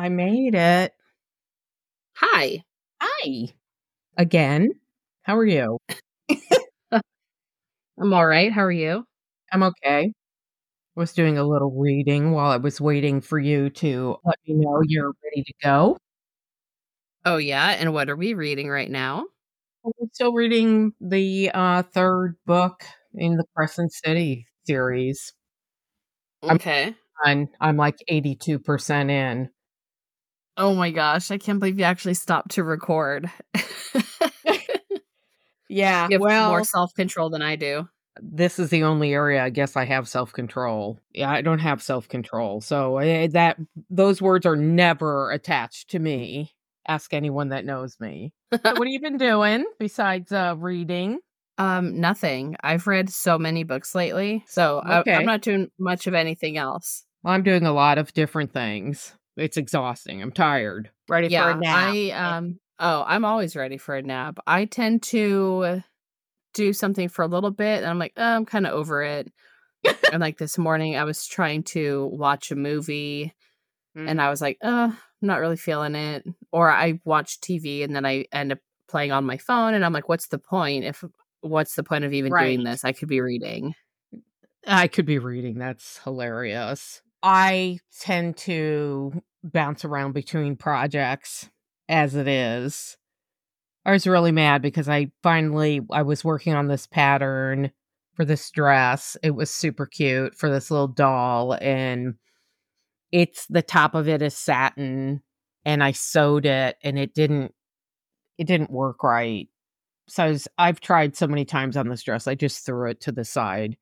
I made it. Hi. Hi. Again. How are you? I'm all right. How are you? I'm okay. Was doing a little reading while I was waiting for you to let me know you're ready to go. Oh, yeah. And what are we reading right now? I'm still reading the uh, third book in the Crescent City series. Okay. I'm, I'm like 82% in. Oh my gosh. I can't believe you actually stopped to record. Yeah. You have well, more self control than I do. this is the only area I guess I have self control. Yeah, I don't have self control, so eh, that those words are never attached to me. Ask anyone that knows me. What have you been doing besides uh, reading? Um, nothing. I've read so many books lately, so Okay. I'm not doing much of anything else. I'm doing a lot of different things. It's exhausting. I'm tired. Ready for yeah, a nap. I um. Oh, I'm always ready for a nap. I tend to do something for a little bit, and I'm like, oh, I'm kind of over it. and like this morning, I was trying to watch a movie, Mm. and I was like, uh, I'm not really feeling it. Or I watch TV, and then I end up playing on my phone, and I'm like, what's the point? If what's the point of even doing this? I could be reading. I could be reading. That's hilarious. I tend to bounce around between projects as it is. I was really mad because I finally I was working on this pattern for this dress. It was super cute for this little doll and it's the top of it is satin and I sewed it and it didn't it didn't work right. So I was, I've tried so many times on this dress. I just threw it to the side.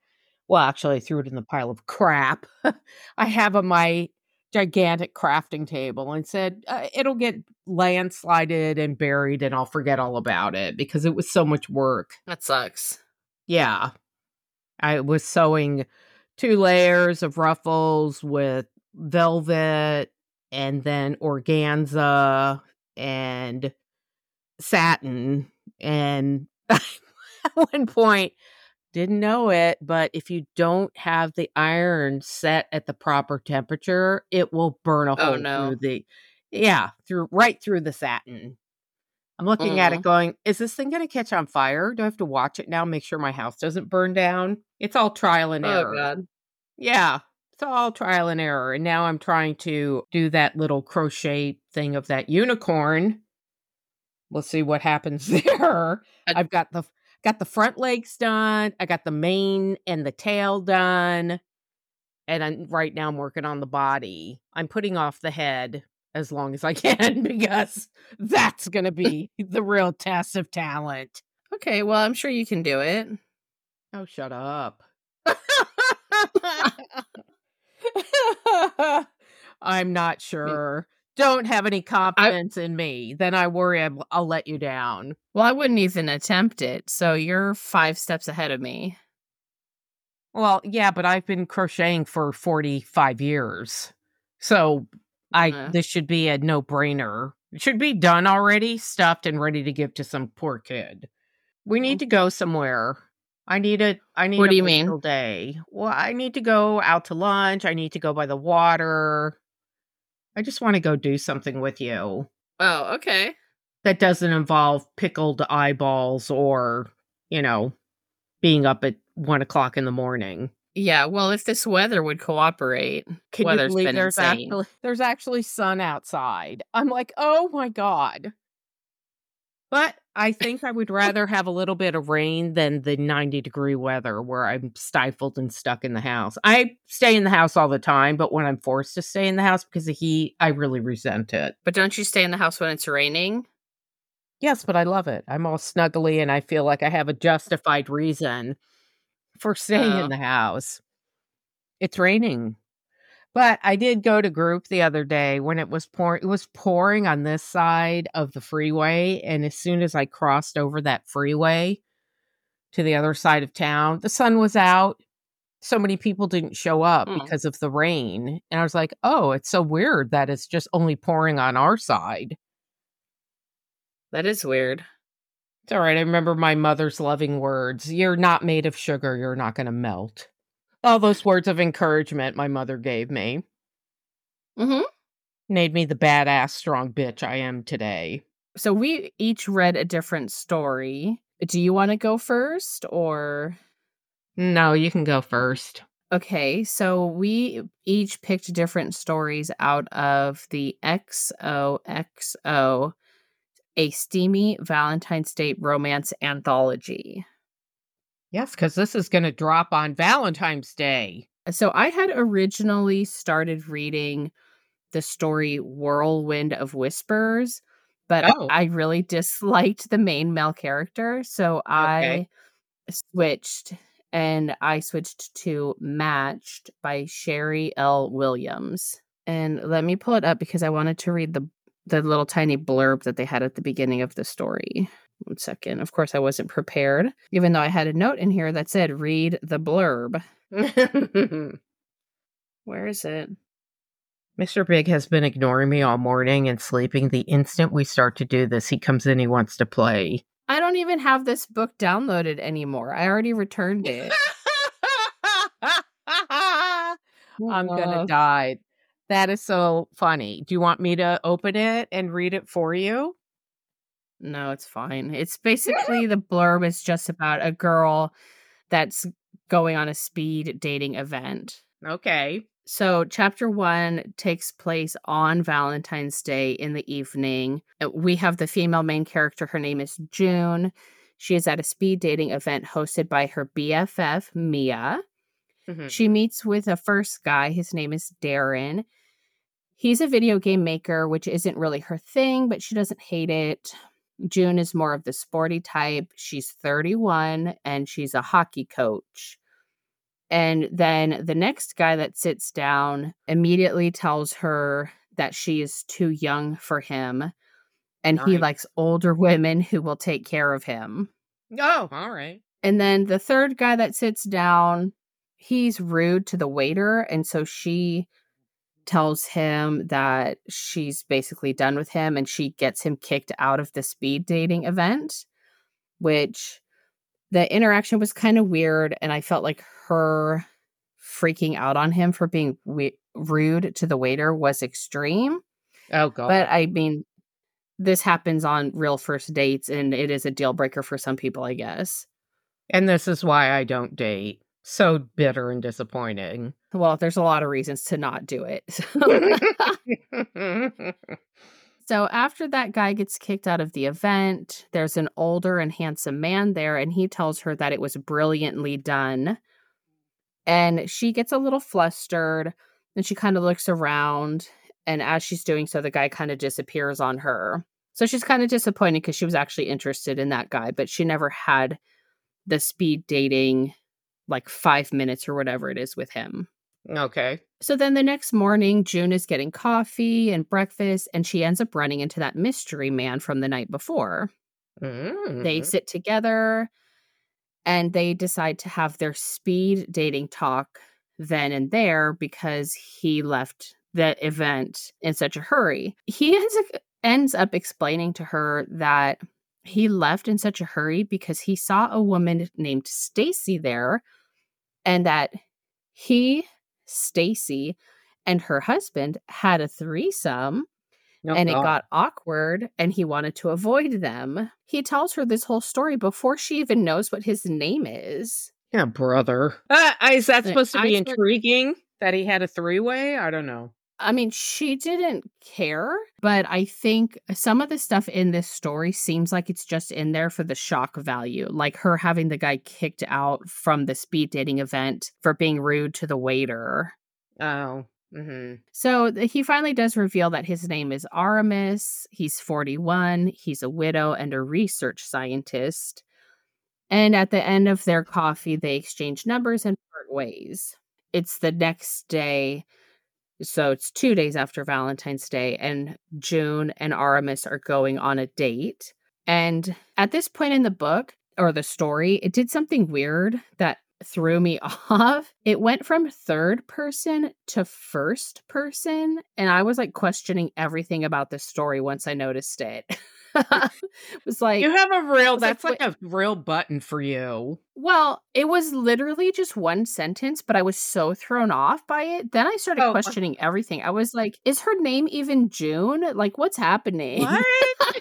Well, actually, I threw it in the pile of crap I have on my gigantic crafting table and said uh, it'll get landslided and buried and I'll forget all about it because it was so much work. That sucks. Yeah. I was sewing two layers of ruffles with velvet and then organza and satin. And at one point, didn't know it, but if you don't have the iron set at the proper temperature, it will burn a Oh, hole no. through the yeah, through right through the satin. I'm looking at it Mm. going, is this thing going to catch on fire? Do I have to watch it now, make sure my house doesn't burn down? It's all trial and Oh error. god. Yeah, it's all trial and error. And now I'm trying to do that little crochet thing of that unicorn. We'll see what happens there. I've got the got the front legs done. I got the mane and the tail done. And I'm right now I'm working on the body. I'm putting off the head as long as I can because that's going to be the real test of talent. Okay, well, I'm sure you can do it. Oh, shut up. I'm not sure. Don't have any confidence in me. Then I worry I'm, I'll let you down. Well, I wouldn't even attempt it. So you're five steps ahead of me. Well, yeah, but I've been crocheting for 45 years. So I Uh. this should be a no-brainer. It should be done already, stuffed and ready to give to some poor kid. We need to go somewhere. I need a I need What a do you mean? day. Well, I need to go out to lunch. I need to go by the water. I just want to go do something with you Oh, okay. that doesn't involve pickled eyeballs or, you know, being up at one o'clock in the morning. Yeah, well, if this weather would cooperate. Can Weather's you been there's insane. actually there's actually sun outside? I'm like, oh my god. But I think I would rather have a little bit of rain than the 90 degree weather where I'm stifled and stuck in the house. I stay in the house all the time, but when I'm forced to stay in the house because of heat, I really resent it. But don't you stay in the house when it's raining? Yes, but I love it. I'm all snuggly and I feel like I have a justified reason for staying Oh. in the house. It's raining. But I did go to group the other day when it was pouring. It was pouring on this side of the freeway. And as soon as I crossed over that freeway to the other side of town, the sun was out. So many people didn't show up Hmm. because of the rain. And I was like, oh, it's so weird that it's just only pouring on our side. That is weird. It's all right. I remember my mother's loving words. You're not made of sugar. You're not going to melt. All those words of encouragement my mother gave me Mm-hmm. made me the badass, strong bitch I am today. So we each read a different story. Do you want to go first or? No, you can go first. Okay, so we each picked different stories out of the XOXO, a steamy Valentine's Day romance anthology. Yes, because this is going to drop on Valentine's Day. Uh, so I had originally started reading the story Whirlwind of Whispers, but Oh. I really disliked the main male character. So I Okay. switched and I switched to Matched by Sheri L. Williams. And let me pull it up because I wanted to read the the little tiny blurb that they had at the beginning of the story. One second. Of course, I wasn't prepared, even though I had a note in here that said, read the blurb. Where is it? Mr. Big has been ignoring me all morning and sleeping. The instant we start to do this, he comes in, he wants to play. I don't even have this book downloaded anymore. I already returned it. I'm gonna Uh, die. That is so funny. Do you want me to open it and read it for you? No, it's fine. It's basically the blurb is just about a girl that's going on a speed dating event. Okay. So, chapter one takes place on Valentine's Day in the evening. Uh, We have the female main character. Her name is June. She is at a speed dating event hosted by her BFF, Mia. Mhm. She meets with a first guy. His name is Darren. He's a video game maker, which isn't really her thing, but she doesn't hate it. June is more of the sporty type. She's 31 and she's a hockey coach. And then the next guy that sits down immediately tells her that she is too young for him and he likes older women who will take care of him. Oh, all right. And then the third guy that sits down, he's rude to the waiter. And so she tells him that she's basically done with him and she gets him kicked out of the speed dating event, which the interaction was kind of weird. And I felt like her freaking out on him for being we- rude to the waiter was extreme. Oh god. But I mean, this happens on real first dates and it is a deal breaker for some people, I guess. and this is why I don't date. So bitter and disappointing. Well, there's a lot of reasons to not do it. so after that guy gets kicked out of the event, there's an older and handsome man there, and he tells her that it was brilliantly done. And she gets a little flustered, and she kind of looks around. And as she's doing so, the guy kind of disappears on her. So she's kind of disappointed because she was actually interested in that guy, but she never had the speed dating like five minutes or whatever it is with him. okay. So then the next morning, June is getting coffee and breakfast, and she ends up running into that mystery man from the night before. Mm. They sit together and they decide to have their speed dating talk then and there because he left the event in such a hurry. He ends up, ends up explaining to her that he left in such a hurry because he saw a woman named Stacy there and that he Stacy and her husband had a threesome Oh, and it God. got awkward and he wanted to avoid them. He tells her this whole story before she even knows what his name is. Yeah, brother. Uh, is that supposed to I be start- intriguing that he had a three way? I don't know. I mean, she didn't care, but I think some of the stuff in this story seems like it's just in there for the shock value. Like her having the guy kicked out from the speed dating event for being rude to the waiter. Oh. Mm-hmm. So he finally does reveal that his name is Aramis. He's 41. He's a widow and a research scientist. And at the end of their coffee, they exchange numbers and part ways. It's the next day. So it's two days after Valentine's Day, and June and Aramis are going on a date. And at this point in the book or the story, it did something weird that threw me off. It went from third person to first person, and I was like questioning everything about this story once I noticed it. it was like you have a real that's like, like a real button for you. Well, it was literally just one sentence, but I was so thrown off by it. Then I started oh, questioning everything. I was like, is her name even June? Like what's happening? What?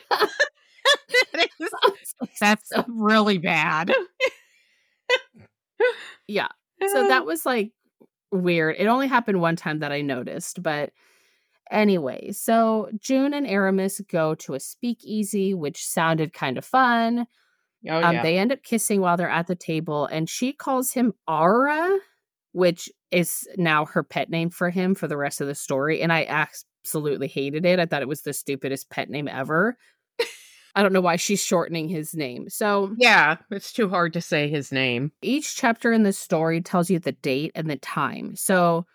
that's really bad yeah. So that uh. was like weird. It only happened one time that I noticed, but anyway, so June and Aramis go to a speakeasy, which sounded kind of fun. Oh, um, yeah. They end up kissing while they're at the table, and she calls him Ara, which is now her pet name for him for the rest of the story. And I absolutely hated it. I thought it was the stupidest pet name ever. I don't know why she's shortening his name. So, yeah, it's too hard to say his name. Each chapter in the story tells you the date and the time. So,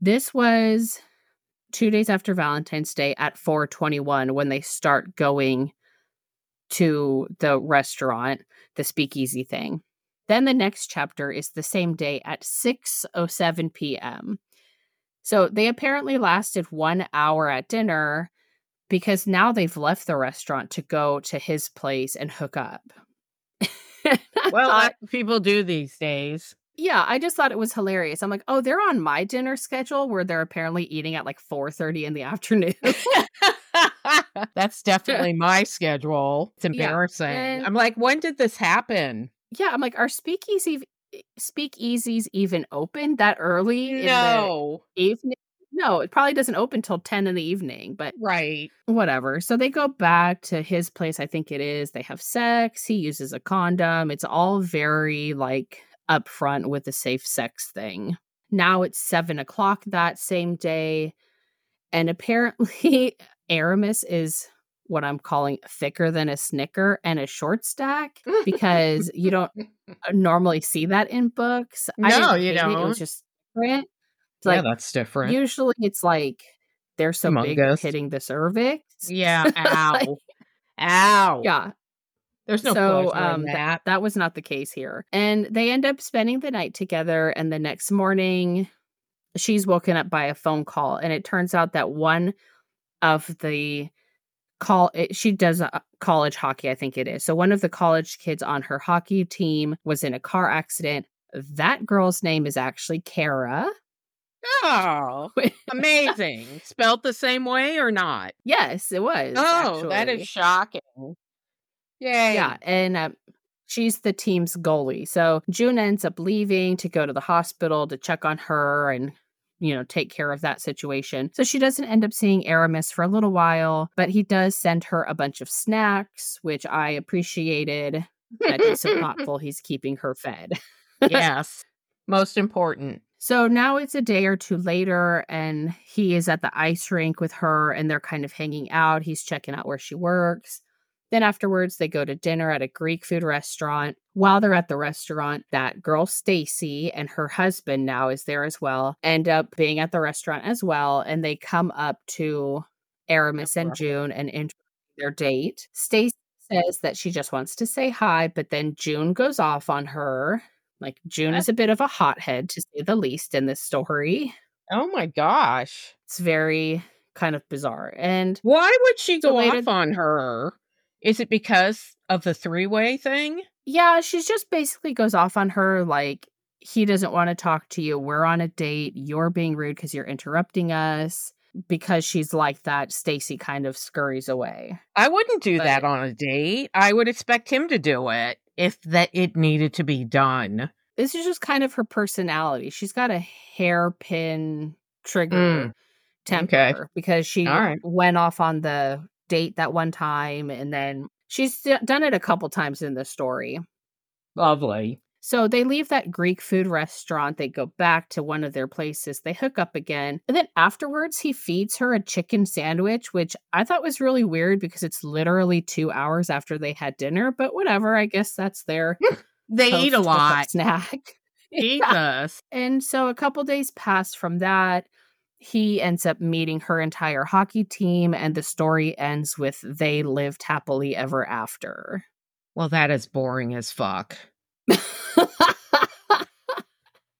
this was 2 days after Valentine's Day at 4:21 when they start going to the restaurant, the speakeasy thing. Then the next chapter is the same day at 6:07 p.m. So, they apparently lasted 1 hour at dinner because now they've left the restaurant to go to his place and hook up. well, thought, people do these days. Yeah, I just thought it was hilarious. I'm like, oh, they're on my dinner schedule where they're apparently eating at like 4:30 in the afternoon. That's definitely my schedule. It's embarrassing. Yeah, I'm like, when did this happen? Yeah, I'm like, are speakeasy speakeasies even open that early no. in the evening? No, it probably doesn't open till 10 in the evening, but right. Whatever. So they go back to his place, I think it is. They have sex. He uses a condom. It's all very like upfront with the safe sex thing. Now it's seven o'clock that same day. And apparently, Aramis is what I'm calling thicker than a snicker and a short stack because you don't uh, normally see that in books. No, you don't. It. it was just different. It's yeah, like, that's different. Usually it's like they're so Humongous. big hitting the cervix. Yeah. Ow. like, Ow. Yeah. There's no so um, that. Th- that was not the case here. And they end up spending the night together. And the next morning, she's woken up by a phone call. And it turns out that one of the call it, she does uh, college hockey, I think it is. So one of the college kids on her hockey team was in a car accident. That girl's name is actually Cara. Oh, amazing. Spelt the same way or not? Yes, it was. Oh, actually. that is shocking. Yay. Yeah. And uh, she's the team's goalie. So June ends up leaving to go to the hospital to check on her and, you know, take care of that situation. So she doesn't end up seeing Aramis for a little while, but he does send her a bunch of snacks, which I appreciated. that he's so thoughtful he's keeping her fed. yes. Most important. So now it's a day or two later, and he is at the ice rink with her, and they're kind of hanging out. He's checking out where she works. Then afterwards, they go to dinner at a Greek food restaurant. While they're at the restaurant, that girl Stacy and her husband now is there as well, end up being at the restaurant as well, and they come up to Aramis and June and introduce their date. Stacy says that she just wants to say hi, but then June goes off on her like June is a bit of a hothead to say the least in this story. Oh my gosh. It's very kind of bizarre. And why would she go off on her? Is it because of the three way thing? Yeah, she just basically goes off on her like he doesn't want to talk to you. We're on a date. You're being rude because you're interrupting us. Because she's like that, Stacy kind of scurries away. I wouldn't do but, that on a date. I would expect him to do it if that it needed to be done. This is just kind of her personality. She's got a hairpin trigger. Mm. temper Okay. because she right. went off on the date that one time and then she's done it a couple times in the story. Lovely. So they leave that Greek food restaurant. They go back to one of their places. They hook up again. And then afterwards, he feeds her a chicken sandwich, which I thought was really weird because it's literally two hours after they had dinner. But whatever. I guess that's their They eat a lot. snack. Jesus. And so a couple days pass from that. He ends up meeting her entire hockey team, and the story ends with they lived happily ever after. Well, that is boring as fuck.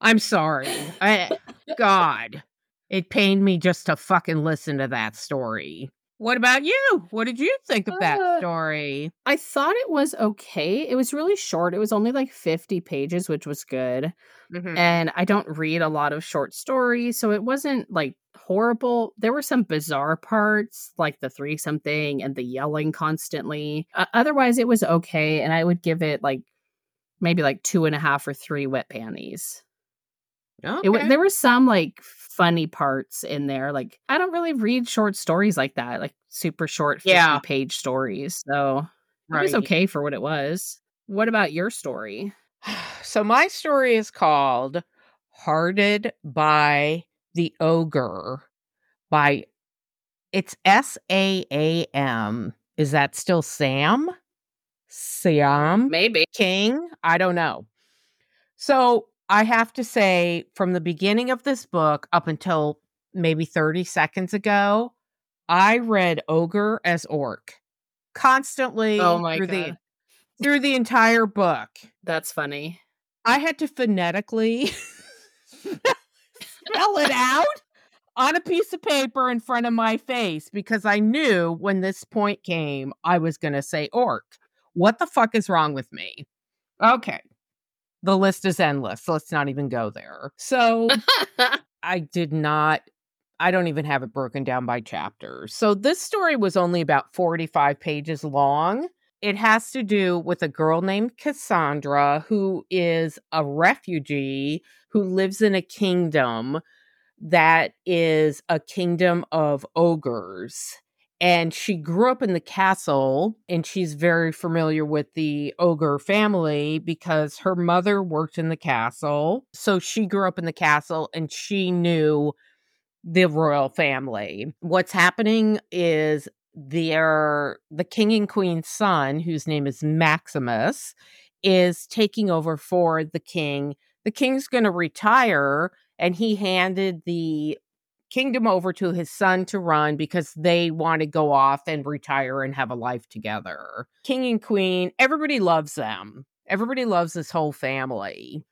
I'm sorry. I, God, it pained me just to fucking listen to that story. What about you? What did you think of that Uh, story? I thought it was okay. It was really short. It was only like 50 pages, which was good. Mhm. And I don't read a lot of short stories, so it wasn't like horrible. There were some bizarre parts, like the three something and the yelling constantly. Uh, otherwise, it was okay. And I would give it like maybe like two and a half or three wet panties. It, there were some like funny parts in there. Like I don't really read short stories like that, like super short 50 Yeah. page stories. So it was okay for what it was. What about your story? So my story is called Hearted by the Ogre by it's S A A M. Is that still Sam? Sam Maybe. King? I don't know. So I have to say, from the beginning of this book up until maybe 30 seconds ago, I read ogre as orc oh constantly Oh my through God. the through the entire book. That's funny. I had to phonetically spell it out on a piece of paper in front of my face because I knew when this point came, I was going to say orc. What the fuck is wrong with me? Okay. The list is endless. Let's not even go there. So I did not, I don't even have it broken down by chapters. So this story was only about 45 pages long. It has to do with a girl named Cassandra who is a refugee who lives in a kingdom that is a kingdom of ogres. And she grew up in the castle, and she's very familiar with the ogre family because her mother worked in the castle. So she grew up in the castle and she knew the royal family. What's happening is their the king and queen's son, whose name is Maximus, is taking over for the king. The king's going to retire, and he handed the kingdom over to his son to run because they want to go off and retire and have a life together. King and queen, everybody loves them. Everybody loves this whole family.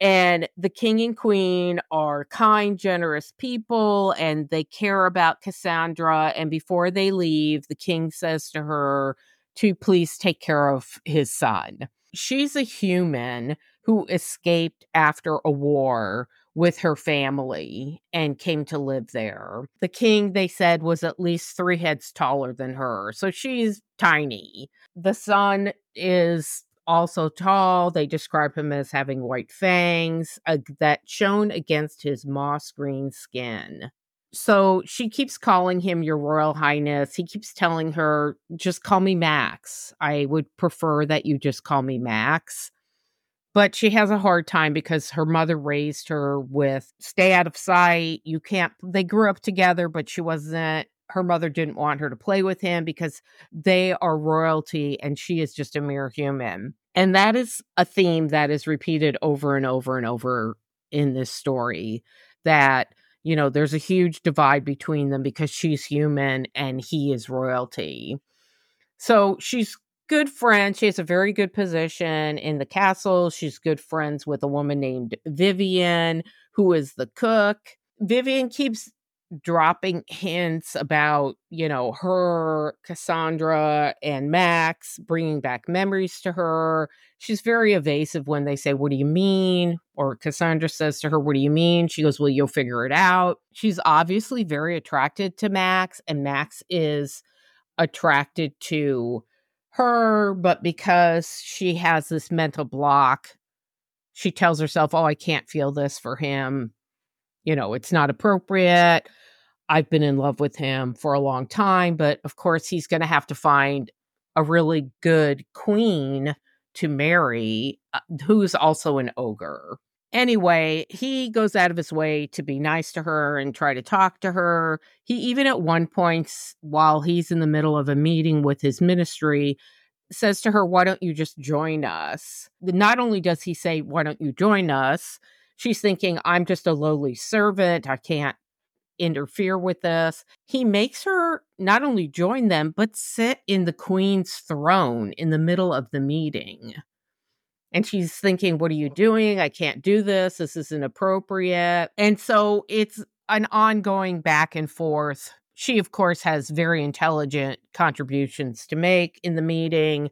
And the king and queen are kind, generous people, and they care about Cassandra. And before they leave, the king says to her to please take care of his son. She's a human who escaped after a war with her family and came to live there. The king, they said, was at least three heads taller than her. So she's tiny. The son is also tall. They describe him as having white fangs uh, that shone against his moss green skin. So she keeps calling him Your Royal Highness. He keeps telling her, just call me Max. I would prefer that you just call me Max. But she has a hard time because her mother raised her with stay out of sight. You can't, they grew up together, but she wasn't, her mother didn't want her to play with him because they are royalty and she is just a mere human. And that is a theme that is repeated over and over and over in this story that, you know, there's a huge divide between them because she's human and he is royalty. So she's good friend. She has a very good position in the castle. She's good friends with a woman named Vivian, who is the cook. Vivian keeps dropping hints about, you know, her, Cassandra, and Max, bringing back memories to her. She's very evasive when they say, What do you mean? Or Cassandra says to her, What do you mean? She goes, Well, you'll figure it out. She's obviously very attracted to Max, and Max is attracted to her, but because she has this mental block, she tells herself, Oh, I can't feel this for him. You know, it's not appropriate. I've been in love with him for a long time, but of course, he's going to have to find a really good queen to marry uh, who's also an ogre. Anyway, he goes out of his way to be nice to her and try to talk to her. He even at one point, while he's in the middle of a meeting with his ministry, says to her, Why don't you just join us? Not only does he say, Why don't you join us? She's thinking, I'm just a lowly servant. I can't interfere with this. He makes her not only join them, but sit in the queen's throne in the middle of the meeting. And she's thinking, What are you doing? I can't do this. This isn't appropriate. And so it's an ongoing back and forth. She, of course, has very intelligent contributions to make in the meeting.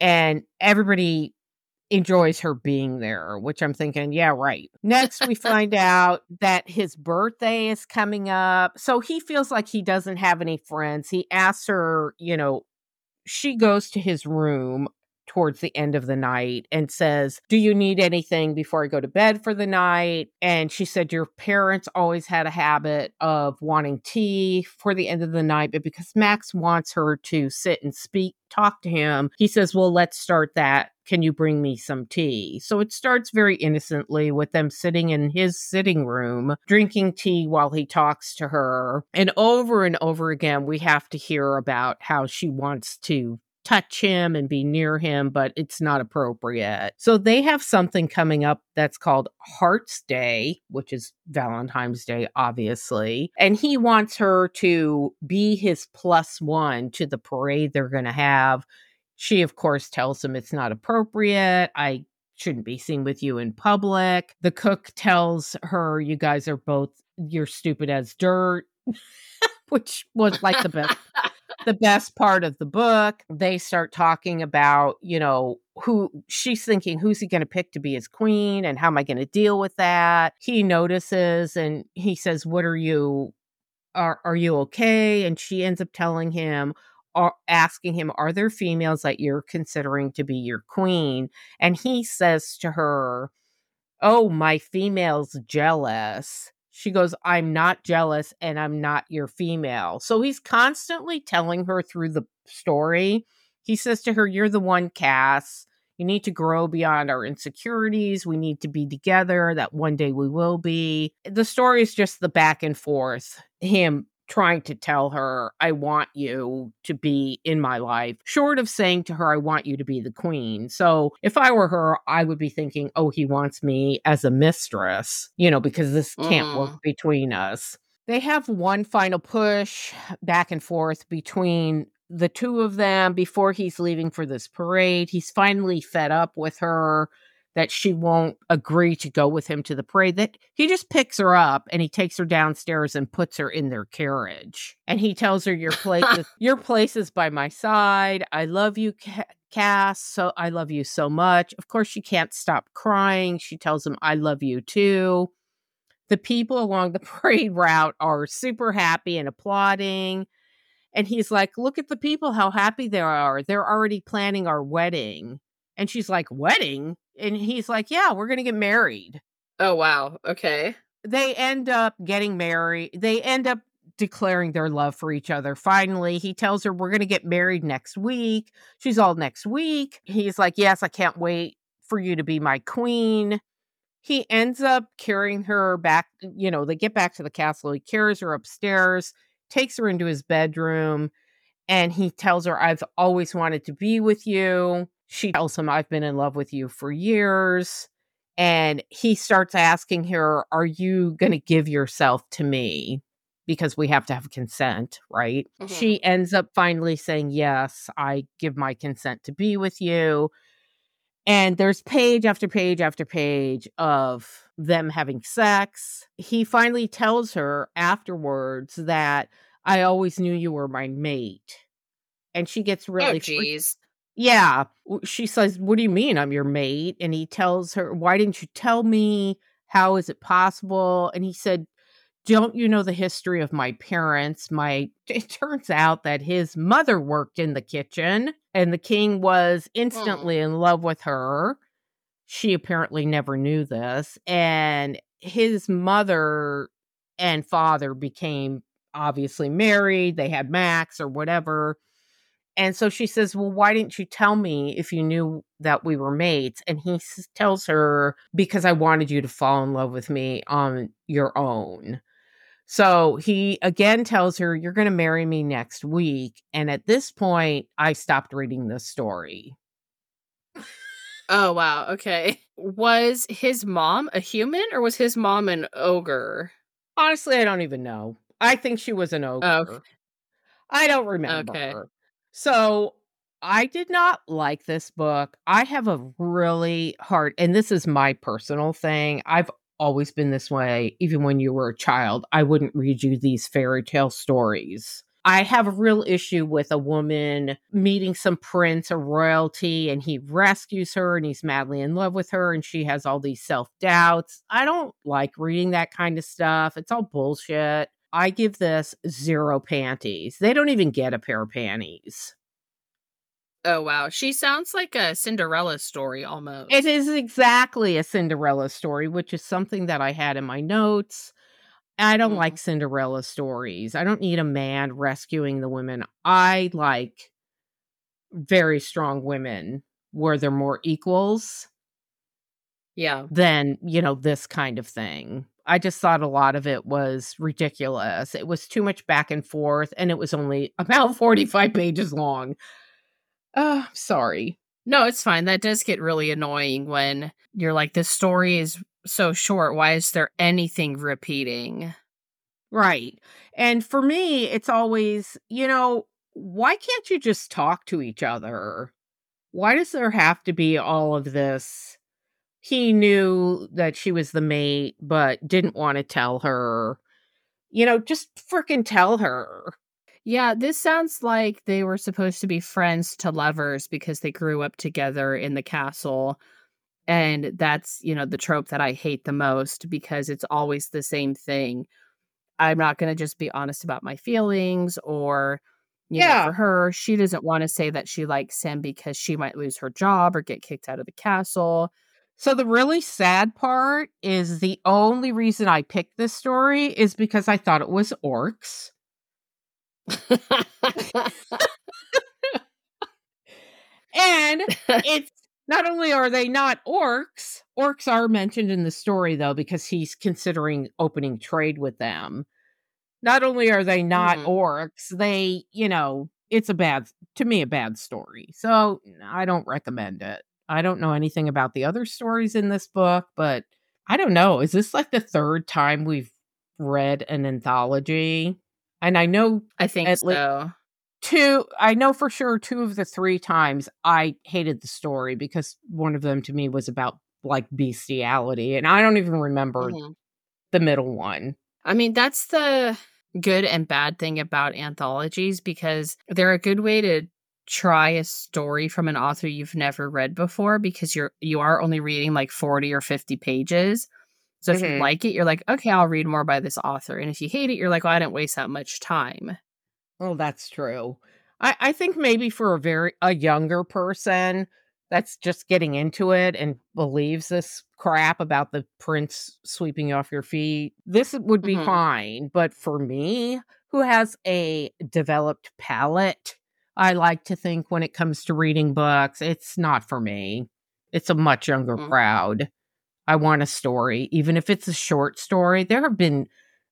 And everybody enjoys her being there, which I'm thinking, yeah, right. Next, we find out that his birthday is coming up. So he feels like he doesn't have any friends. He asks her, you know, she goes to his room towards the end of the night and says, Do you need anything before I go to bed for the night? And she said, Your parents always had a habit of wanting tea for the end of the night, but because Max wants her to sit and speak, talk to him, he says, Well, let's start that. Can you bring me some tea? So it starts very innocently with them sitting in his sitting room, drinking tea while he talks to her. And over and over again, we have to hear about how she wants to touch him and be near him, but it's not appropriate. So they have something coming up that's called Hearts Day, which is Valentine's Day, obviously. And he wants her to be his plus one to the parade they're going to have. She, of course, tells him it's not appropriate. I shouldn't be seen with you in public. The cook tells her, You guys are both, you're stupid as dirt. which was like the best the best part of the book. They start talking about, you know, who she's thinking, who's he going to pick to be his queen and how am I going to deal with that? He notices and he says, What are you? Are, are you okay? And she ends up telling him, or asking him, Are there females that you're considering to be your queen? And he says to her, Oh, my female's jealous. She goes, I'm not jealous and I'm not your female. So he's constantly telling her through the story. He says to her, You're the one, Cass. You need to grow beyond our insecurities. We need to be together. That one day we will be. The story is just the back and forth. Him trying to tell her, I want you to be in my life, short of saying to her, I want you to be the queen. So if I were her, I would be thinking, oh, he wants me as a mistress, you know, because this can't mm. work between us. They have one final push back and forth between the two of them before he's leaving for this parade. He's finally fed up with her that she won't agree to go with him to the parade that he just picks her up and he takes her downstairs and puts her in their carriage. And he tells her your place is, your place is by my side. I love you cass so i love you so much. Of course she can't stop crying. She tells him i love you too. The people along the parade route are super happy and applauding. And he's like look at the people how happy they are. They're already planning our wedding. And she's like wedding and he's like, Yeah, we're going to get married. Oh, wow. Okay. They end up getting married. They end up declaring their love for each other. Finally, he tells her, We're going to get married next week. She's all next week. He's like, Yes, I can't wait for you to be my queen. He ends up carrying her back. You know, they get back to the castle. He carries her upstairs, takes her into his bedroom, and he tells her, I've always wanted to be with you. She tells him, I've been in love with you for years. And he starts asking her, Are you going to give yourself to me? Because we have to have consent, right? Mm-hmm. She ends up finally saying, Yes, I give my consent to be with you. And there's page after page after page of them having sex. He finally tells her afterwards that I always knew you were my mate. And she gets oh, really oh, yeah. She says, What do you mean I'm your mate? And he tells her, Why didn't you tell me? How is it possible? And he said, Don't you know the history of my parents? My it turns out that his mother worked in the kitchen and the king was instantly mm. in love with her. She apparently never knew this. And his mother and father became obviously married, they had Max or whatever. And so she says, Well, why didn't you tell me if you knew that we were mates? And he s- tells her, Because I wanted you to fall in love with me on your own. So he again tells her, You're going to marry me next week. And at this point, I stopped reading the story. Oh wow, okay. Was his mom a human or was his mom an ogre? Honestly, I don't even know. I think she was an ogre. Oh, okay. I don't remember. Okay. So I did not like this book. I have a really hard, and this is my personal thing. I've always been this way, even when you were a child. I wouldn't read you these fairy tale stories. I have a real issue with a woman meeting some prince or royalty and he rescues her and he's madly in love with her and she has all these self doubts. I don't like reading that kind of stuff. It's all bullshit. I give this zero panties. They don't even get a pair of panties. Oh wow. She sounds like a Cinderella story almost. It is exactly a Cinderella story, which is something that I had in my notes. I don't Mhm. like Cinderella stories. I don't need a man rescuing the women. I like very strong women where they're more equals yeah. than, you know, this kind of thing. I just thought a lot of it was ridiculous. It was too much back and forth, and it was only about 45 pages long. Uh, sorry. No, it's fine. That does get really annoying when you're like, this story is so short. Why is there anything repeating? Right. And for me, it's always, you know, why can't you just talk to each other? Why does there have to be all of this? He knew that she was the mate, but didn't want to tell her. You know, just freaking tell her. Yeah, this sounds like they were supposed to be friends to lovers because they grew up together in the castle. And that's, you know, the trope that I hate the most because it's always the same thing. I'm not going to just be honest about my feelings or, you know, Yeah. for her, she doesn't want to say that she likes him because she might lose her job or get kicked out of the castle. So the really sad part is the only reason I picked this story is because I thought it was orcs. And it's not only are they not orcs, orcs are mentioned in the story though, because he's considering opening trade with them. Not only are they not Mhm. orcs, they, you know, it's a bad, to me, a bad story. So I don't recommend it. I don't know anything about the other stories in this book, but I don't know. Is this like the third time we've read an anthology? And I know I think At le- two i know for sure two of the three times i hated the story because one of them to me was about like bestiality and i don't even remember Mhm. the middle one I mean, that's the good and bad thing about anthologies because they're a good way to try a story from an author you've never read before because you're you are only reading like 40 or 50 pages. So if Mhm. you like it, you're like, okay, I'll read more by this author. And if you hate it, you're like, well, I didn't waste that much time. oh that's true i i think maybe for a very a younger person that's just getting into it and believes this crap about the prince sweeping off your feet this would be Mhm. fine but for me who has a developed palate i like to think when it comes to reading books it's not for me it's a much younger Mm. crowd i want a story even if it's a short story there have been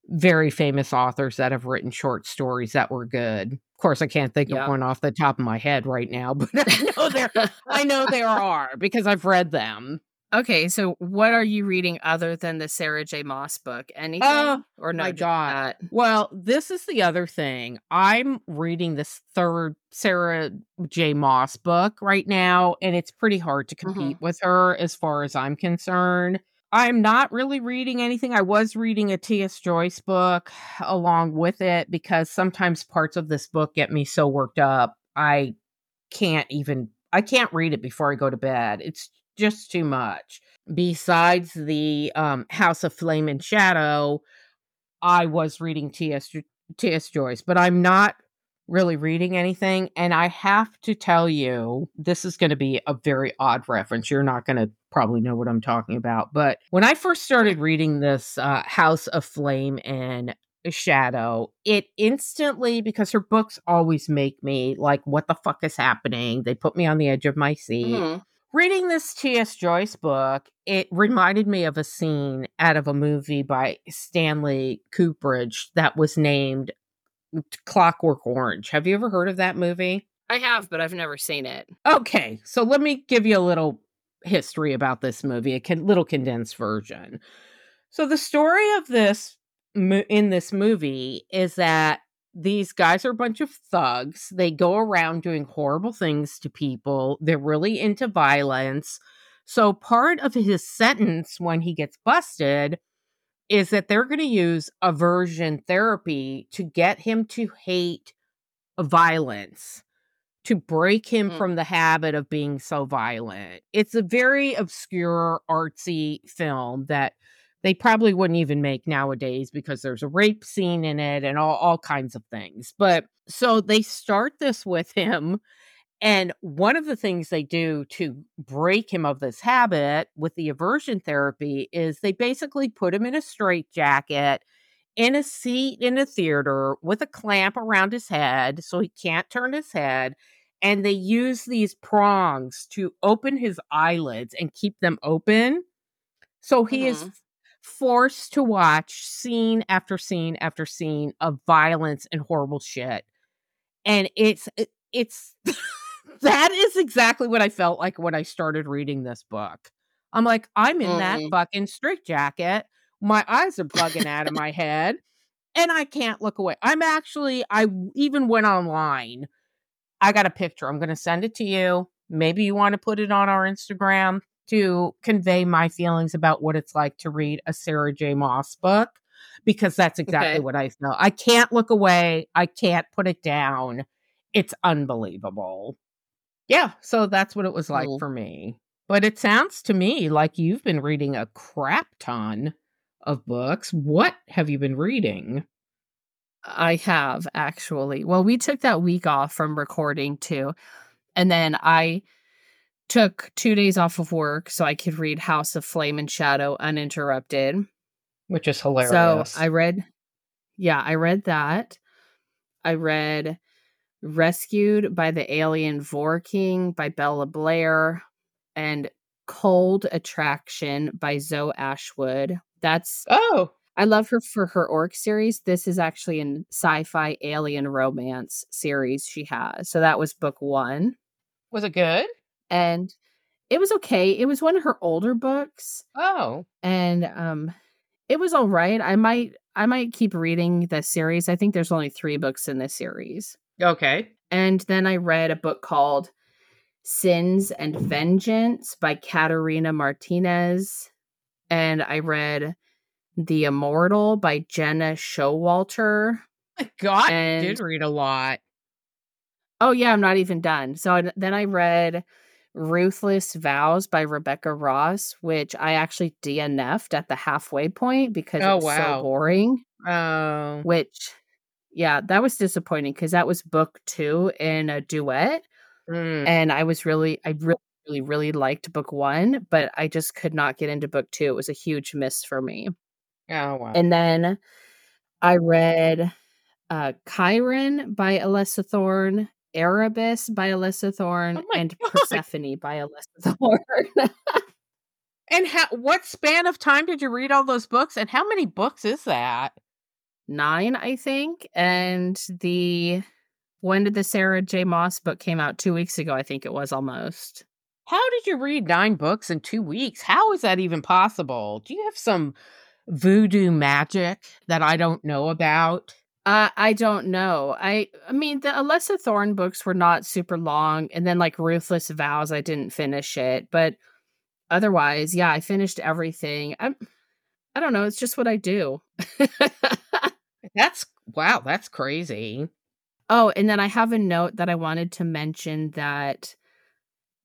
very famous authors that have written short stories that were good. Of course, I can't think Yeah. of one off the top of my head right now, but I know there I know there are because I've read them. Okay, so what are you reading other than the Sarah J. Maas book? Anything? Oh, or no, my God. that? Well, this is the other thing. I'm reading this third Sarah J. Maas book right now, and it's pretty hard to compete mm-hmm. with her as far as I'm concerned. I'm not really reading anything. I was reading a T.S. Joyce book along with it because sometimes parts of this book get me so worked up. I can't even I can't read it before I go to bed. It's just too much. Besides the um, House of Flame and Shadow, I was reading T.S. T.S. Joyce, but I'm not really reading anything. And I have to tell you, this is going to be a very odd reference. You're not going to probably know what I'm talking about. But when I first started reading this uh, House of Flame and Shadow, it instantly, because her books always make me like, what the fuck is happening? They put me on the edge of my seat. Mm-hmm. Reading this T.S. Joyce book, it reminded me of a scene out of a movie by Stanley Kubrick that was named Clockwork Orange. Have you ever heard of that movie? I have, but I've never seen it. Okay, so let me give you a little history about this movie, a con- little condensed version. So the story of this in this movie is that these guys are a bunch of thugs. They go around doing horrible things to people. They're really into violence. So part of his sentence when he gets busted is that they're going to use aversion therapy to get him to hate violence to break him mm. from the habit of being so violent. It's a very obscure, artsy film that they probably wouldn't even make nowadays because there's a rape scene in it and all, all kinds of things. But so they start this with him. And one of the things they do to break him of this habit with the aversion therapy is they basically put him in a straitjacket in a seat in a theater with a clamp around his head so he can't turn his head. And they use these prongs to open his eyelids and keep them open. So he mm-hmm. is forced to watch scene after scene after scene of violence and horrible shit. And it's, it's, that is exactly what I felt like when I started reading this book. I'm like, I'm in mm. that fucking straitjacket my eyes are bugging out of my head and I can't look away. I'm actually, I even went online. I got a picture. I'm going to send it to you. Maybe you want to put it on our Instagram to convey my feelings about what it's like to read a Sarah J. Maas book because that's exactly okay. what I feel. I can't look away. I can't put it down. It's unbelievable. Yeah, so that's what it was like for me. But it sounds to me like you've been reading a crap ton of books. What have you been reading? I have actually. Well, we took that week off from recording too. And then I took two days off of work so I could read House of Flame and Shadow uninterrupted. Which is hilarious. So I read, yeah, I read that. I read Rescued by the Alien Vorking by Bella Blair and Cold Attraction by Zoe Ashwood that's oh, I love her for her orc series. This is actually a sci-fi alien romance series she has. So that was book one. Was it good? And it was okay. It was one of her older books. Oh. And um it was all right. I might I might keep reading the series. I think there's only 3 books in this series. Okay. And then I read a book called Sins and Vengeance by Caterina Martinez and I read The Immortal by Gena Showalter. My God, and, did read a lot. Oh yeah, I'm not even done. So then I read Ruthless Vows by Rebecca Ross, which I actually DNF'd at the halfway point because oh, it's wow. so boring. Oh. Which, yeah, that was disappointing because that was book two in a duet. Mm. And I was really, I really really, really liked book one, but I just could not get into book two. It was a huge miss for me. Oh, wow. And then I read uh, Chiron by Alyssa Thorne, Erebus by Alyssa Thorne, oh and God. Persephone by Alyssa Thorne. and how, what span of time did you read all those books? And how many books is that? Nine, I think. And the when did the Sarah J. Maas book came out? Two weeks ago, I think it was almost. How did you read nine books in two weeks? How is that even possible? Do you have some voodoo magic that I don't know about? Uh, I don't know. I I mean the Alyssa Thorne books were not super long, and then like Ruthless Vows, I didn't finish it, but otherwise, yeah, I finished everything. I'm I don't know. It's just what I do. that's wow. That's crazy. Oh, and then I have a note that I wanted to mention that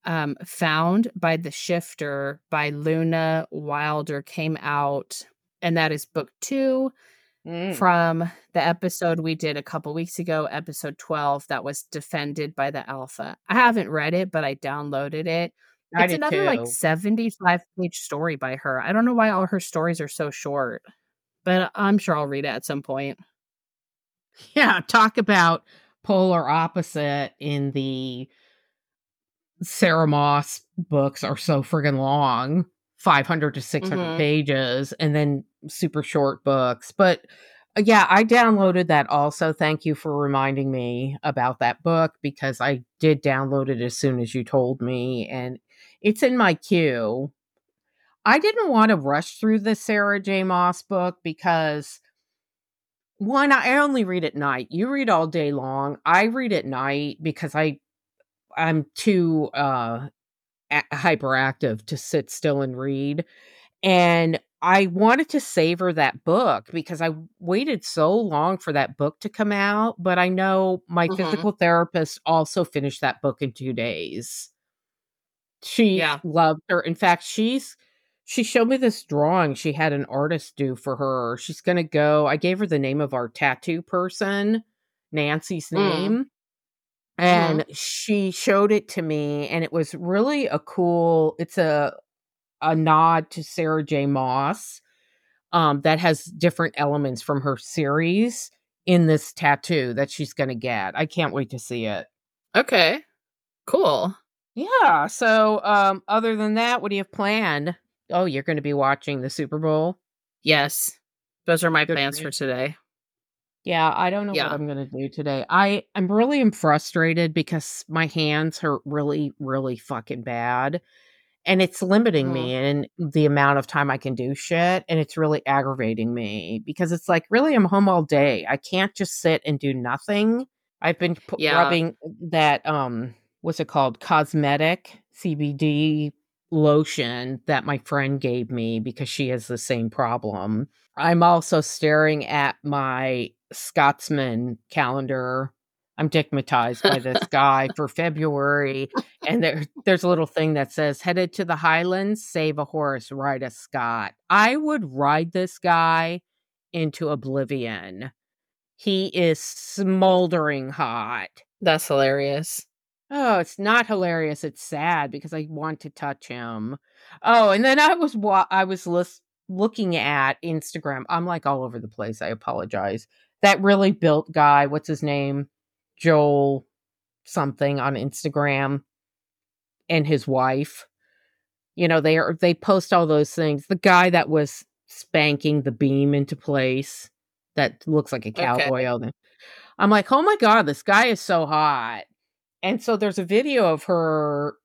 um, Found by the Shifter by Luna Wilder came out, and that is book two mm. from the episode we did a couple weeks ago, episode 12, that was defended by the Alpha. I haven't read it, but I downloaded it. I it's another too. like 75 page story by her. I don't know why all her stories are so short, but I'm sure I'll read it at some point. Yeah, talk about polar opposite in the Sarah Maas books are so friggin' long 500 to 600 Mhm. pages and then super short books. But uh, yeah, I downloaded that also. Thank you for reminding me about that book because I did download it as soon as you told me and it's in my queue. I didn't want to rush through the Sarah J. Maas book because one, I only read at night. You read all day long. I read at night because I I'm too uh a- hyperactive to sit still and read. And I wanted to savor that book because I waited so long for that book to come out, but I know my Mhm. physical therapist also finished that book in 2 days. She Yeah. loved her. In fact, she's she showed me this drawing she had an artist do for her. She's going to go I gave her the name of our tattoo person, Nancy's Mm. name. And she showed it to me and it was really a cool it's a a nod to Sarah J. Maas um that has different elements from her series in this tattoo that she's going to get. I can't wait to see it. Okay. Cool. Yeah. So, um, other than that, what do you have planned? Oh, you're going to be watching the Super Bowl. Yes. Those are my Good plans for today. Yeah, I don't know Yeah. what I'm going to do today. I I'm really am frustrated because my hands hurt really, really fucking bad, and it's limiting me and the amount of time I can do shit, and it's really aggravating me because it's like, really, I'm home all day. I can't just sit and do nothing. I've been pu- Yeah. rubbing that um, what's it called, cosmetic CBD lotion that my friend gave me because she has the same problem. I'm also staring at my Scotsman calendar. I'm digmatized by this guy for February, and there, there's a little thing that says headed to the Highlands, save a horse, ride a Scot. I would ride this guy into oblivion. He is smoldering hot. That's hilarious. Oh, it's not hilarious. It's sad because I want to touch him. Oh, and then I was wa- I was lis- looking at Instagram. I'm like all over the place. I apologize. That really built guy, what's his name? Joel something on Instagram and his wife. You know, they are they post all those things. The guy that was spanking the beam into place that looks like a cowboy. Okay. I'm like, "Oh my god, this guy is so hot." And so there's a video of her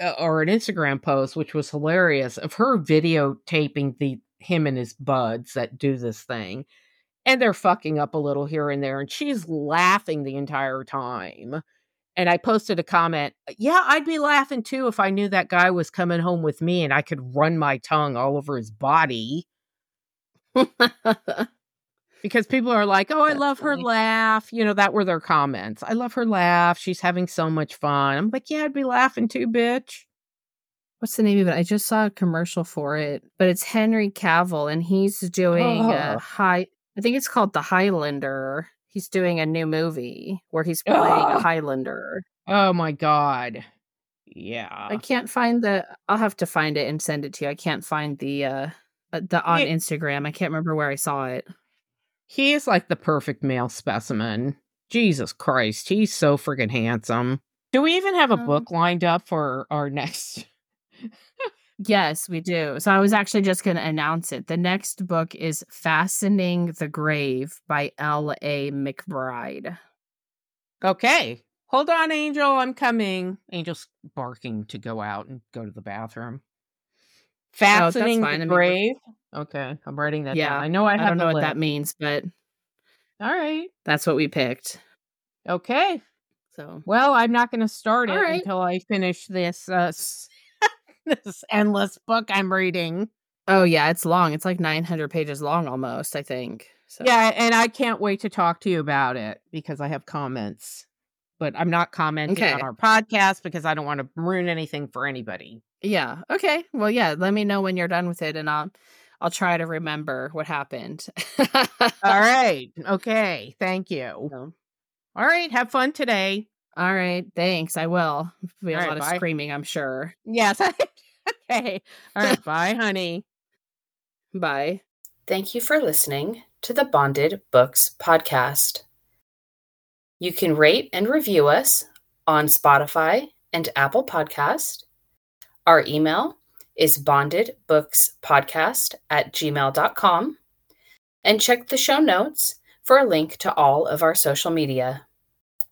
uh, or an Instagram post which was hilarious of her videotaping the him and his buds that do this thing. And they're fucking up a little here and there and she's laughing the entire time. And I posted a comment, uh, "Yeah, I'd be laughing too if I knew that guy was coming home with me and I could run my tongue all over his body." Because people are like, "Oh, I love her laugh." You know, that were their comments. "I love her laugh. She's having so much fun." I'm like, "Yeah, I'd be laughing too, bitch." What's the name of it? I just saw a commercial for it, but it's Henry Cavill, and he's doing a Oh. high. I think it's called The Highlander. He's doing a new movie where he's playing a. Highlander. Oh my god. Yeah. I can't find the. I'll have to find it and send it to you. I can't find the uh uh, the on Yeah. Instagram. I can't remember where I saw it. He is like the perfect male specimen. Jesus Christ, he's so friggin' handsome. Do we even have a Um, book lined up for our next? Yes, we do. So I was actually just going to announce it. The next book is Fastening the Grave by L. A. McBride. Okay. Hold on, Angel. I'm coming. Angel's barking to go out and go to the bathroom. Fastening fine. I the grave. Okay, I'm writing that Yeah, down. I know I I have don't know what that means, but All right. that's what we picked. Okay. So Well, I'm not going to start it right. until I finish this uh, s- this endless book I'm reading. Oh yeah, it's long. It's like 900 pages long almost, I think. So Yeah, and I can't wait to talk to you about it because I have comments. But I'm not commenting on our podcast because I don't want to ruin anything for anybody. Yeah. Okay. Well, yeah, let me know when you're done with it and I'll I'll try to remember what happened. All right. Okay. Thank you. All right. Have fun today. All right, thanks. I will. We have a right, lot bye. of screaming, I'm sure. Yes. okay. All right, bye, honey. Bye. Thank you for listening to the Bonded Books podcast. You can rate and review us on Spotify and Apple Podcast. Our email is bondedbookspodcast at gmail.com. And check the show notes for a link to all of our social media.